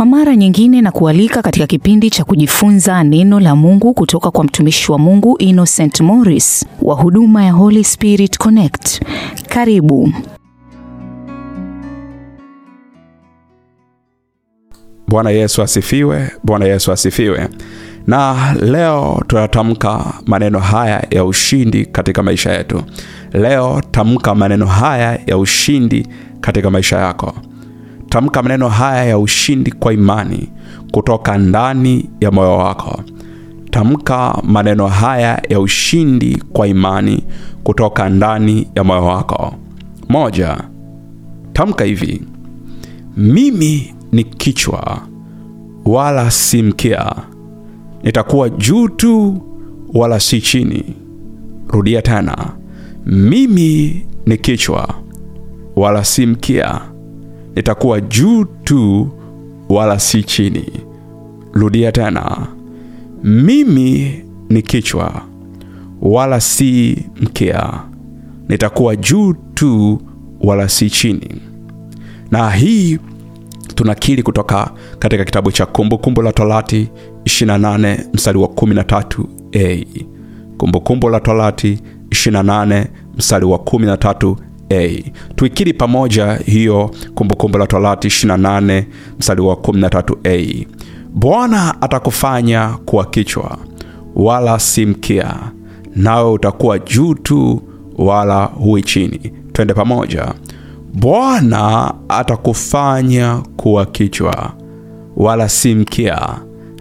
Kwa mara nyingine na kualika katika kipindi cha kujifunza neno la Mungu kutoka kwa mtumishi wa Mungu Innocent Morris wa huduma ya Holy Spirit Connect. Karibu. Bwana Yesu asifiwe. Bwana Yesu asifiwe. Na leo tunatamka maneno haya ya ushindi katika maisha yetu. Leo tamka maneno haya ya ushindi katika maisha yako. Tamka maneno haya ya ushindi kwa imani kutoka ndani ya moyo wako. Tamka maneno haya ya ushindi kwa imani kutoka ndani ya moyo wako. Moja, tamka hivi: mimi ni kichwa wala si mkia, nitakuwa juu tu wala si chini. Rudia tena, mimi ni kichwa wala si mkia, nitakuwa juu tu wala si chini. Rudia tena, mimi ni kichwa wala si mkia, nitakuwa juu tu wala si chini. Na hii tunakiri kutoka katika kitabu cha Kumbukumbu la Torati 28 mstari wa 13a. Kumbukumbu la Torati 28 mstari wa 13a. Tuikiri pamoja hiyo Kumbukumbu la Torati 28 mstari wa 13a. Bwana atakufanya kuwa kichwa wala si mkia, nawe utakuwa juu tu wala hui chini. Twende pamoja. Bwana atakufanya kuwa kichwa wala si mkia,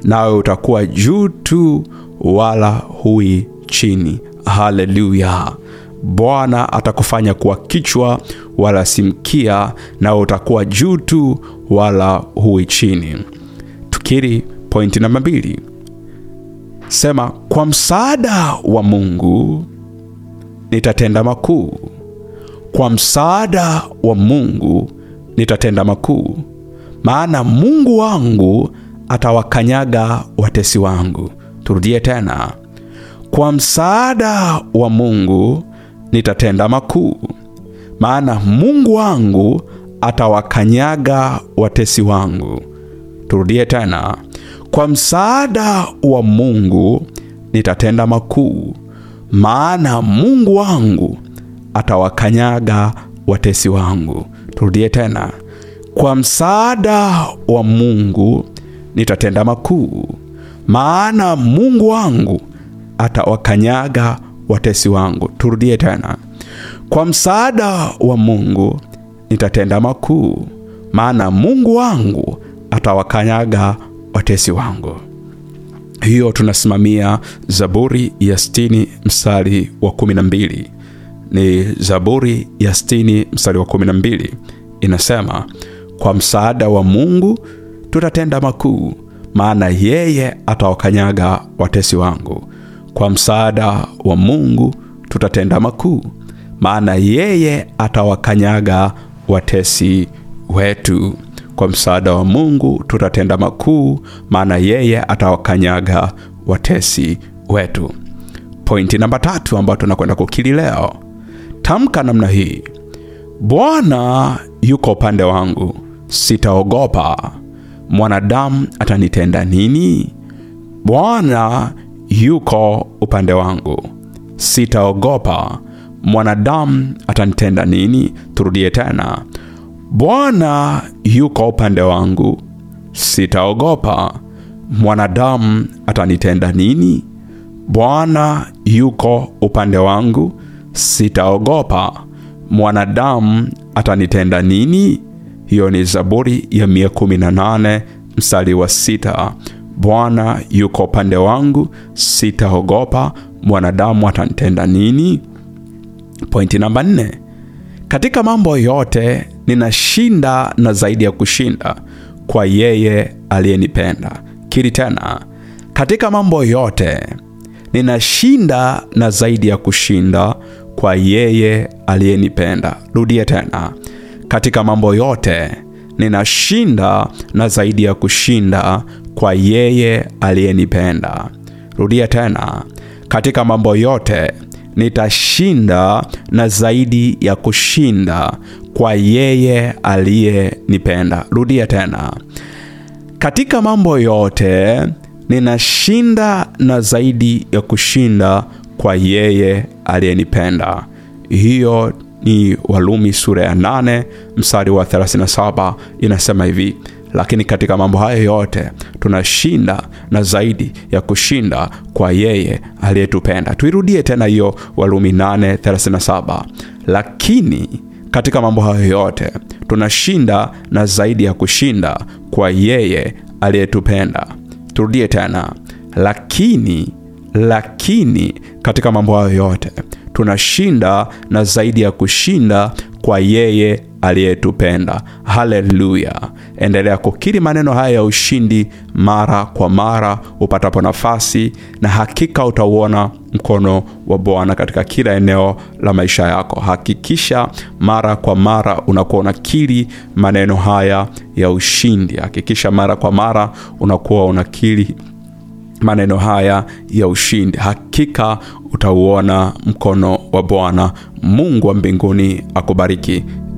nawe utakuwa juu tu wala hui chini. Haleluya! Bwana atakufanya kuwa kichwa wala si mkia, nawe utakuwa juu tu wala hui chini. Tukiri pointi namba mbili. Sema, kwa msaada wa Mungu nitatenda makuu kwa msaada wa Mungu nitatenda makuu, maana Mungu wangu atawakanyaga watesi wangu. Turudie tena, kwa msaada wa Mungu nitatenda makuu, maana Mungu wangu atawakanyaga watesi wangu. Turudie tena, kwa msaada wa Mungu nitatenda makuu, maana Mungu wangu atawakanyaga watesi wangu. Turudie tena, kwa msaada wa Mungu nitatenda makuu, maana Mungu wangu atawakanyaga watesi wangu. Turudie tena, kwa msaada wa Mungu nitatenda makuu, maana Mungu wangu atawakanyaga watesi wangu. Hiyo tunasimamia Zaburi ya sitini mstari wa kumi na mbili ni Zaburi ya sitini mstari wa kumi na mbili inasema, kwa msaada wa Mungu tutatenda makuu, maana yeye atawakanyaga watesi wangu. Kwa msaada wa Mungu tutatenda makuu, maana yeye atawakanyaga watesi wetu. Kwa msaada wa Mungu tutatenda makuu, maana yeye atawakanyaga watesi wetu. Pointi namba tatu ambayo tunakwenda kukili leo Tamka namna hii: Bwana yuko upande wangu, sitaogopa. Mwanadamu atanitenda nini? Bwana yuko upande wangu, sitaogopa. Mwanadamu atanitenda nini? Turudie tena: Bwana yuko upande wangu, sitaogopa. Mwanadamu atanitenda nini? Bwana yuko upande wangu sitaogopa. Mwanadamu atanitenda nini? Hiyo ni Zaburi ya 118 mstari wa sita. Bwana yuko upande wangu, sitaogopa. Mwanadamu atanitenda nini? Pointi namba nne. Katika mambo yote ninashinda na zaidi ya kushinda kwa yeye aliyenipenda. Kiri tena, katika mambo yote ninashinda na zaidi ya kushinda kwa yeye aliyenipenda. Rudia tena, katika mambo yote ninashinda na zaidi ya kushinda kwa yeye aliyenipenda. Rudia tena, katika mambo yote nitashinda na zaidi ya kushinda kwa yeye aliyenipenda. Rudia tena, katika mambo yote ninashinda na zaidi ya kushinda kwa yeye aliyenipenda. Hiyo ni Walumi sura ya 8 mstari wa 37 inasema hivi: lakini katika mambo hayo yote tunashinda na zaidi ya kushinda kwa yeye aliyetupenda. Tuirudie tena hiyo Walumi 8:37, lakini katika mambo hayo yote tunashinda na zaidi ya kushinda kwa yeye aliyetupenda. Turudie tena, lakini lakini katika mambo hayo yote tunashinda na zaidi ya kushinda kwa yeye aliyetupenda. Haleluya! Endelea kukiri maneno haya ya ushindi mara kwa mara upatapo nafasi, na hakika utauona mkono wa Bwana katika kila eneo la maisha yako. Hakikisha mara kwa mara unakuwa unakiri maneno haya ya ushindi. Hakikisha mara kwa mara unakuwa unakiri maneno haya ya ushindi. Hakika utauona mkono wa Bwana. Mungu wa mbinguni akubariki.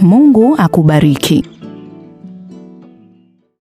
Mungu akubariki.